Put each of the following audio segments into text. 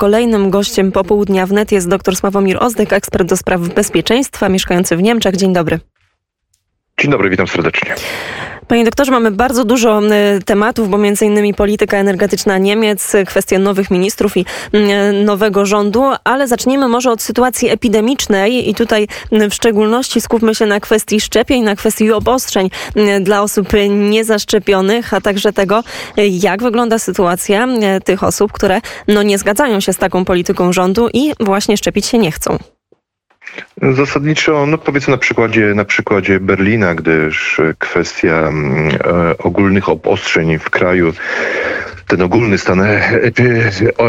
kolejnym gościem popołudnia wnet jest dr Sławomir Ozdek, ekspert do spraw bezpieczeństwa, mieszkający w Niemczech. Dzień dobry. Dzień dobry, witam serdecznie. Panie doktorze, mamy bardzo dużo tematów, bo między innymi polityka energetyczna Niemiec, kwestie nowych ministrów i nowego rządu, ale zacznijmy może od sytuacji epidemicznej i tutaj w szczególności skupmy się na kwestii szczepień, na kwestii obostrzeń dla osób niezaszczepionych, a także tego, jak wygląda sytuacja tych osób, które no, nie zgadzają się z taką polityką rządu i właśnie szczepić się nie chcą. Zasadniczo, no powiedzmy na przykładzie, na przykładzie Berlina, gdyż kwestia mm, e, ogólnych obostrzeń w kraju, ten ogólny stan epi,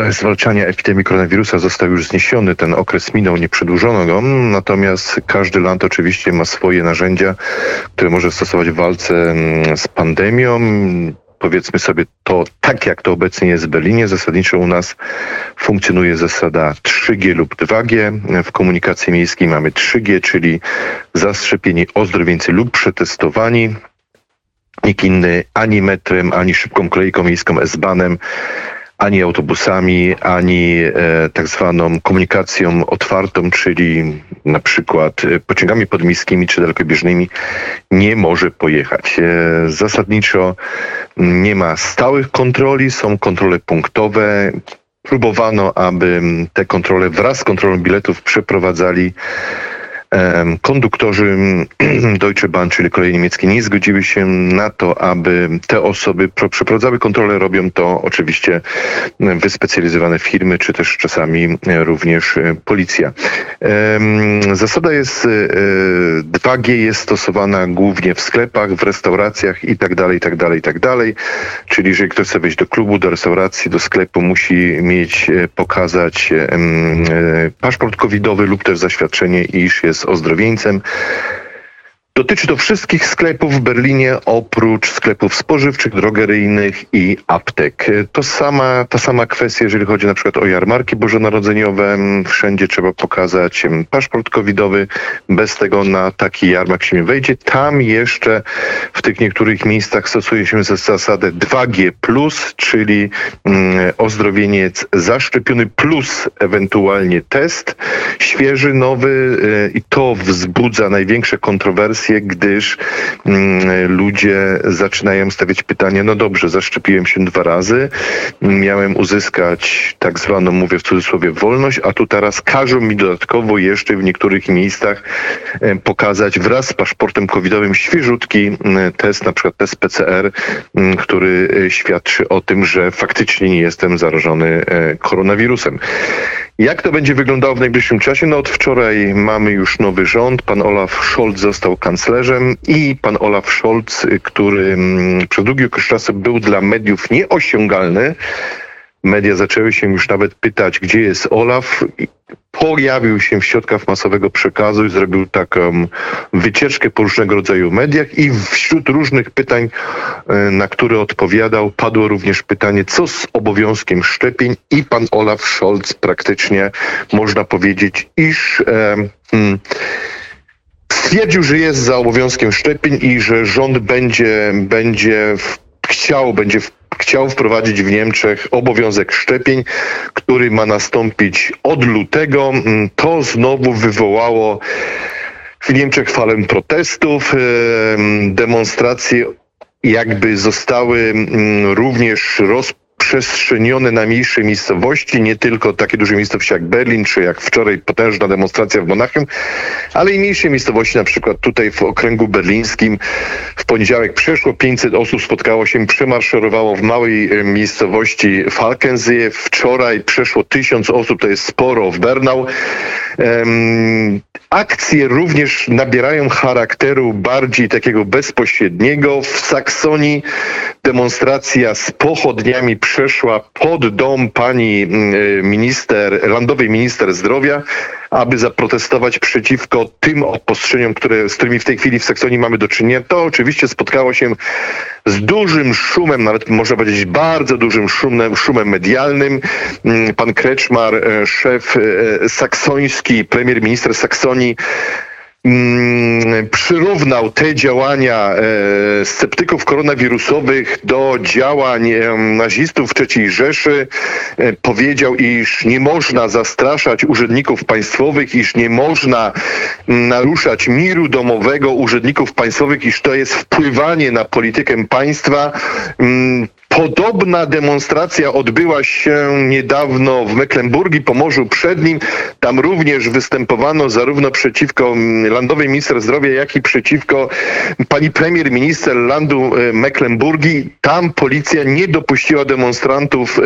zwalczania epidemii koronawirusa został już zniesiony, ten okres minął, nie przedłużono go, natomiast każdy land oczywiście ma swoje narzędzia, które może stosować w walce mm, z pandemią powiedzmy sobie to tak, jak to obecnie jest w Berlinie. Zasadniczo u nas funkcjonuje zasada 3G lub 2G. W komunikacji miejskiej mamy 3G, czyli zaszczepieni ozdrowieńcy lub przetestowani. Nikt inny ani metrem, ani szybką kolejką miejską S-banem ani autobusami, ani e, tak zwaną komunikacją otwartą, czyli na przykład e, pociągami podmiejskimi czy dalekobieżnymi nie może pojechać. E, zasadniczo nie ma stałych kontroli, są kontrole punktowe. Próbowano, aby te kontrole wraz z kontrolą biletów przeprowadzali Konduktorzy Deutsche Bahn, czyli kolei niemieckie, nie zgodziły się na to, aby te osoby przeprowadzały kontrolę. Robią to oczywiście wyspecjalizowane firmy, czy też czasami również e, policja. Zasada jest 2G e, jest stosowana głównie w sklepach, w restauracjach i tak tak tak dalej. Czyli jeżeli ktoś chce wejść do klubu, do restauracji, do sklepu, musi mieć, e, pokazać paszport covidowy lub też zaświadczenie, iż jest ozdrowieńcem. Dotyczy to wszystkich sklepów w Berlinie oprócz sklepów spożywczych, drogeryjnych i aptek. To sama, ta sama kwestia, jeżeli chodzi na przykład o jarmarki bożonarodzeniowe. Wszędzie trzeba pokazać paszport covidowy. Bez tego na taki jarmark się nie wejdzie. Tam jeszcze w tych niektórych miejscach stosuje się zasadę 2G+, czyli mm, ozdrowieniec zaszczepiony plus ewentualnie test świeży, nowy e, i to wzbudza największe kontrowersje gdyż mm, ludzie zaczynają stawiać pytanie, no dobrze, zaszczepiłem się dwa razy, miałem uzyskać tak zwaną, mówię w cudzysłowie, wolność, a tu teraz każą mi dodatkowo jeszcze w niektórych miejscach e, pokazać wraz z paszportem covidowym świeżutki test, na przykład test PCR, który e, świadczy o tym, że faktycznie nie jestem zarażony e, koronawirusem. Jak to będzie wyglądało w najbliższym czasie? No od wczoraj mamy już nowy rząd. Pan Olaf Scholz został kanclerzem i pan Olaf Scholz, który mm, przez długi okres czasu był dla mediów nieosiągalny. Media zaczęły się już nawet pytać, gdzie jest Olaf pojawił się w środkach masowego przekazu i zrobił taką wycieczkę po różnego rodzaju mediach i wśród różnych pytań, e, na które odpowiadał, padło również pytanie, co z obowiązkiem szczepień i pan Olaf Scholz praktycznie można powiedzieć, iż e, hmm, stwierdził, że jest za obowiązkiem szczepień i że rząd będzie, będzie chciał, będzie chciał wprowadzić w Niemczech obowiązek szczepień, który ma nastąpić od lutego. Mm, to znowu wywołało w Niemczech falę protestów, demonstracje jakby zostały mm, również roz, przestrzenione na mniejsze miejscowości, nie tylko takie duże miejscowości jak Berlin, czy jak wczoraj potężna demonstracja w Monachium, ale i mniejsze miejscowości, na przykład tutaj w okręgu berlińskim. W poniedziałek przeszło 500 osób spotkało się, przemaszerowało w małej e, miejscowości Falkensee. Wczoraj przeszło 1000 osób, to jest sporo w Bernau. Um, akcje również nabierają charakteru bardziej takiego bezpośredniego. W Saksonii demonstracja z pochodniami przeszła pod dom pani mm, y, minister, landowej minister zdrowia, aby zaprotestować przeciwko tym obostrzeniom, które, z którymi w tej chwili w Saksonii mamy do czynienia. To oczywiście spotkało się z dużym szumem, nawet można powiedzieć bardzo dużym szumem, szumem medialnym. Mm, pan Kreczmar, e, szef e, saksoński, premier minister Saksonii, Brytanii mm, przyrównał te działania e, sceptyków koronawirusowych do działań e, nazistów III Rzeszy. E, powiedział, iż nie można zastraszać urzędników państwowych, iż nie można naruszać miru domowego urzędników państwowych, iż to jest wpływanie na politykę państwa. Mm, Podobna demonstracja odbyła się niedawno w Mecklenburgii, Pomorzu Przednim. Tam również występowano zarówno przeciwko mm, landowej minister zdrowia, jak i przeciwko pani premier minister landu e, Mecklenburgii. Tam policja nie dopuściła demonstrantów e,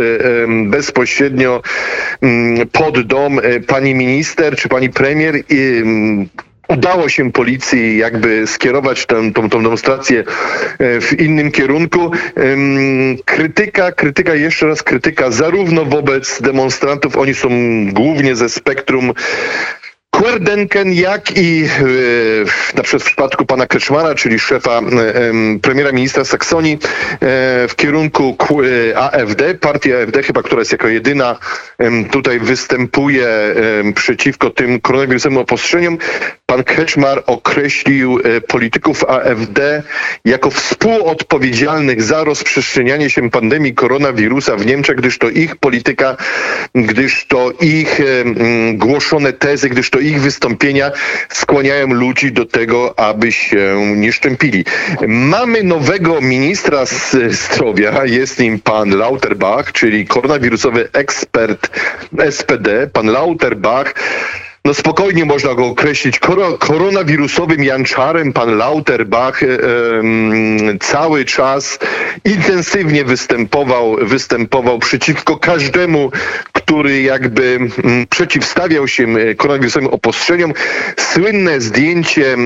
bezpośrednio mm, pod dom e, pani minister czy pani premier. Udało się policji jakby skierować tę, tą, tą demonstrację w innym kierunku. Krytyka, krytyka, jeszcze raz krytyka zarówno wobec demonstrantów, oni są głównie ze spektrum Kwerdenken, jak i e, na przykład w przypadku pana Kreczmana, czyli szefa e, premiera ministra Saksonii e, w kierunku AFD, partii AFD chyba, która jest jako jedyna tutaj występuje przeciwko tym koronawirusowym obostrzeniom. Pan Kreczmar określił polityków AFD jako współodpowiedzialnych za rozprzestrzenianie się pandemii koronawirusa w Niemczech, gdyż to ich polityka, gdyż to ich głoszone tezy, gdyż to ich wystąpienia skłaniają ludzi do tego, aby się nie szczępili. Mamy nowego ministra zdrowia, jest nim pan Lauterbach, czyli koronawirusowy ekspert SPD. Pan Lauterbach no spokojnie można go określić koronawirusowym janczarem. Pan Lauterbach cały czas intensywnie występował, występował przeciwko każdemu, który jakby przeciwstawiał się koronawirusowym obostrzeniom. Słynne zdjęcie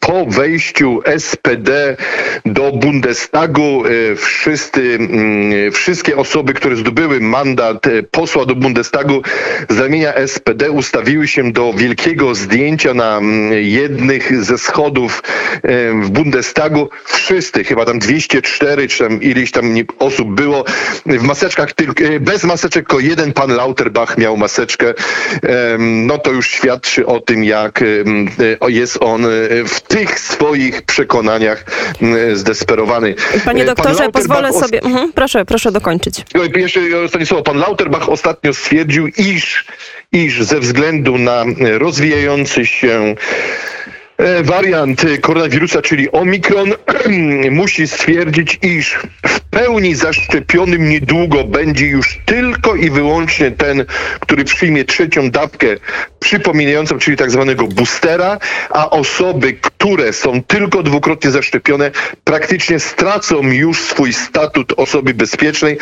po wejściu SPD do Bundestagu. E, wszyscy, wszystkie osoby, które zdobyły mandat e, posła do Bundestagu z ramienia SPD ustawiły się do wielkiego zdjęcia na mm, jednych ze schodów w Bundestagu. Wszyscy, chyba tam 204 czy tam ileś tam osób było w maseczkach, e, bez maseczek, tylko jeden pan Lauterbach miał maseczkę. No to już świadczy o tym, jak e, jest on e, w tych swoich przekonaniach zdesperowany. Panie doktorze, pozwolę sobie... Mhm, proszę, proszę dokończyć. Jeszcze ostatnie słowo. Pan Lauterbach ostatnio stwierdził, iż iż ze względu na rozwijający się e, wariant koronawirusa, czyli Omikron, musi stwierdzić, iż w pełni zaszczepionym niedługo będzie już tylko i wyłącznie ten, który przyjmie trzecią dawkę przypominającą, czyli tak zwanego boostera, a osoby, które są tylko dwukrotnie zaszczepione, praktycznie stracą już swój statut osoby bezpiecznej,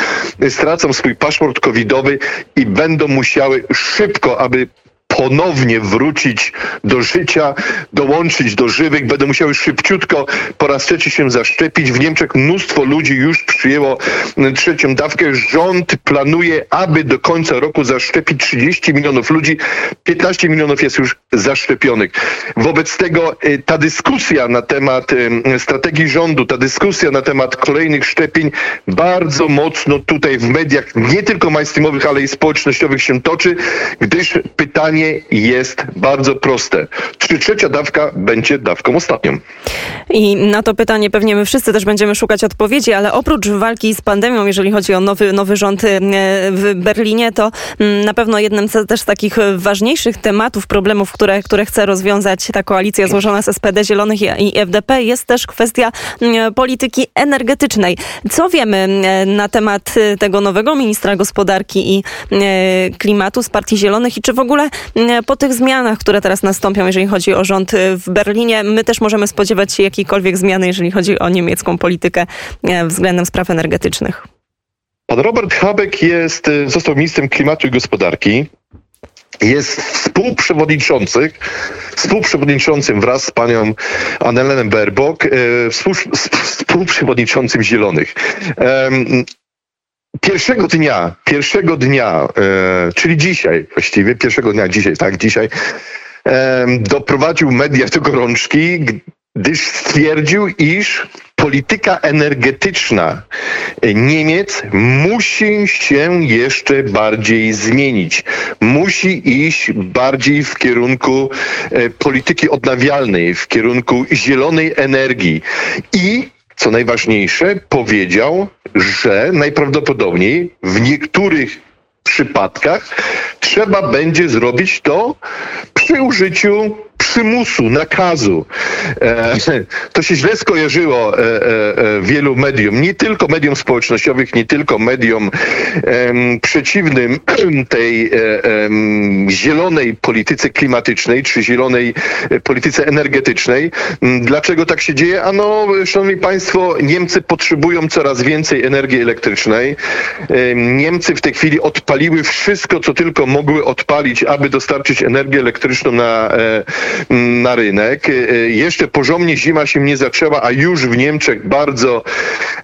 stracą swój paszport covidowy i będą musiały szybko, aby ponownie wrócić do życia, dołączyć do żywych, będą musiały szybciutko po raz trzeci się zaszczepić. W Niemczech mnóstwo ludzi już przyjęło trzecią dawkę. Rząd planuje, aby do końca roku zaszczepić 30 milionów ludzi. 15 milionów jest już zaszczepionych. Wobec tego y, ta dyskusja na temat y, strategii rządu, ta dyskusja na temat kolejnych szczepień bardzo mocno tutaj w mediach, nie tylko mainstreamowych, ale i społecznościowych się toczy, gdyż pytanie pytanie jest bardzo proste. Czy trzecia dawka będzie dawką ostatnią? I na to pytanie pewnie my wszyscy też będziemy szukać odpowiedzi, ale oprócz walki z pandemią, jeżeli chodzi o nowy, nowy rząd e, w Berlinie, to mm, na pewno jednym z też takich ważniejszych tematów, problemów, które, które chce rozwiązać ta koalicja złożona z SPD, Zielonych i FDP, jest też kwestia mm, polityki energetycznej. Co wiemy mm, na temat e, tego nowego ministra gospodarki i e, klimatu z Partii Zielonych i czy w ogóle po tych zmianach, które teraz nastąpią, jeżeli chodzi o rząd e, w Berlinie, my też możemy spodziewać się jakiejkolwiek zmiany, jeżeli chodzi o niemiecką politykę e, względem spraw energetycznych. Pan Robert Habeck jest, został ministrem klimatu i gospodarki jest współprzewodniczącym, współprzewodniczącym wraz z panią Annelenem Baerbock, współprzewodniczącym Zielonych. Pierwszego dnia, pierwszego dnia, e, czyli dzisiaj właściwie, pierwszego dnia dzisiaj, tak, dzisiaj, e, doprowadził media do gorączki, gdyż stwierdził, iż polityka energetyczna Niemiec musi się jeszcze bardziej zmienić. Musi iść bardziej w kierunku e, polityki odnawialnej, w kierunku zielonej energii i co najważniejsze, powiedział, że najprawdopodobniej w niektórych przypadkach trzeba będzie zrobić to przy użyciu przymusu, nakazu. E, to się źle skojarzyło e, e, wielu mediom, nie tylko mediom społecznościowych, nie tylko mediom przeciwnym tej zielonej polityce klimatycznej, czy zielonej polityce energetycznej. Dlaczego tak się dzieje? Ano, szanowni państwo, Niemcy potrzebują coraz więcej energii elektrycznej. Niemcy w tej chwili odpaliły wszystko, co tylko mogły odpalić, aby dostarczyć energię elektryczną na na rynek. E, e, jeszcze porządnie zima się nie zaczęła, a już w Niemczech bardzo,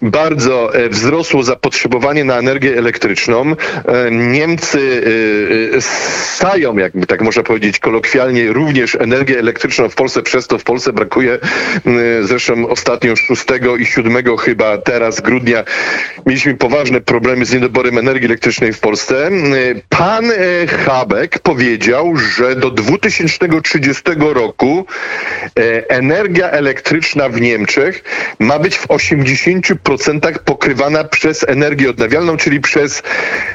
bardzo e, wzrosło zapotrzebowanie na energię elektryczną. Niemcy stają, jakby tak można powiedzieć kolokwialnie, również energię elektryczną w Polsce, przez to w Polsce brakuje. Zresztą ostatnio 6 i 7 chyba teraz grudnia mieliśmy poważne problemy z niedoborem energii elektrycznej w Polsce. Pan Habek powiedział, że do 2030 roku e, energia elektryczna w Niemczech ma być w 80% pokrywana przez energię odnawialną, czyli przez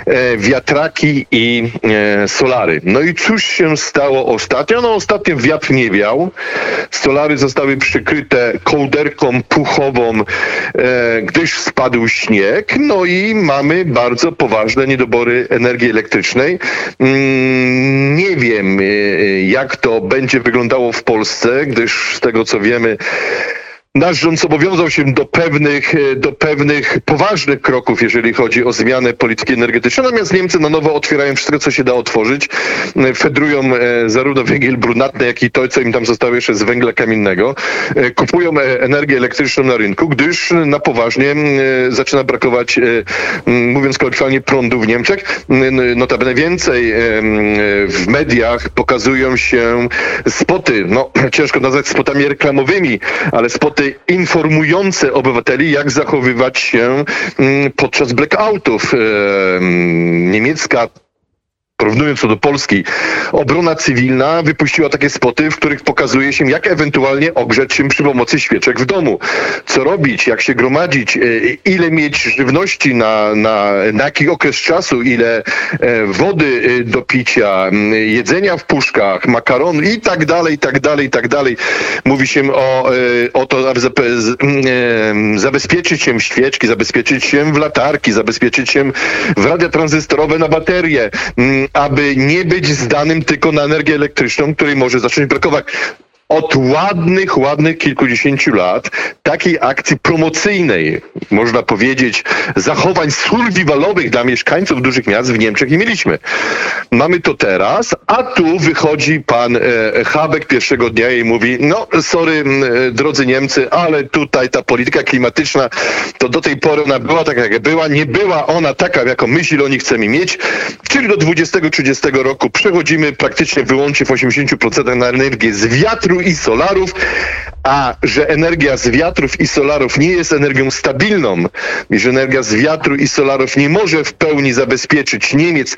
e, wiatraki i e, solary. No i cóż się stało ostatnio? No ostatnio wiatr nie wiał. Solary zostały przykryte kołderką puchową, gdyż spadł śnieg. No i mamy bardzo poważne niedobory energii elektrycznej. Mm, nie wiem, jak to będzie wyglądało w Polsce, gdyż z tego co wiemy, Nasz rząd zobowiązał się do pewnych, e, do pewnych poważnych kroków, jeżeli chodzi o zmianę polityki energetycznej. Natomiast Niemcy na nowo otwierają wszystko, co się da otworzyć. E, fedrują e, zarówno węgiel brunatny, jak i to, co im tam zostało jeszcze z węgla kamiennego. Kupują energię elektryczną na rynku, gdyż na poważnie zaczyna brakować, mówiąc kolokwialnie, prądu w Niemczech. Notabene więcej w mediach pokazują się spoty, no ciężko nazwać spotami reklamowymi, ale spoty informujące obywateli, jak zachowywać się mm, podczas blackoutów. Niemiecka porównując to do Polski, obrona cywilna wypuściła takie spoty, w których pokazuje się, jak ewentualnie ogrzeć się przy pomocy świeczek w domu. Co robić, jak się gromadzić, e, ile mieć żywności na, na, na jaki okres czasu, ile e, wody e, do picia, jedzenia w puszkach, makaron i tak dalej, i tak dalej, i tak dalej. Mówi się o, o to, aby zabezpieczyć się świeczki, zabezpieczyć się w latarki, zabezpieczyć się w radia tranzystorowe na baterie aby nie być zdanym tylko na energię elektryczną, której może zacząć brakować od ładnych, ładnych kilkudziesięciu lat takiej akcji promocyjnej, można powiedzieć, zachowań survivalowych dla mieszkańców dużych miast w Niemczech nie mieliśmy. Mamy to teraz, a tu wychodzi pan e, Habek pierwszego dnia i mówi, no sorry e, drodzy Niemcy, ale tutaj ta polityka klimatyczna to do tej pory ona była taka, jak była, nie była ona taka, jaką my Zieloni chcemy mieć, czyli do 2030 roku przechodzimy praktycznie wyłącznie w 80% na energię z wiatru i solarów, a że energia z wiatrów i solarów nie jest energią stabilną i że energia z wiatru i solarów nie może w pełni zabezpieczyć Niemiec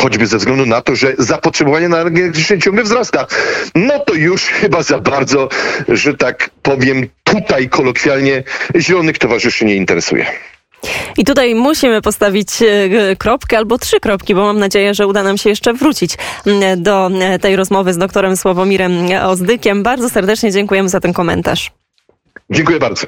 choćby ze względu na to, że zapotrzebowanie na energię elektryczną ciągle wzrasta. No to już chyba za bardzo, że tak powiem, tutaj kolokwialnie zielonych towarzyszy nie interesuje. I tutaj musimy postawić e, kropkę albo trzy kropki, bo mam nadzieję, że uda nam się jeszcze wrócić do e, tej rozmowy z doktorem Sławomirem Ozdykiem. Bardzo serdecznie dziękujemy za ten komentarz. Dziękuję bardzo.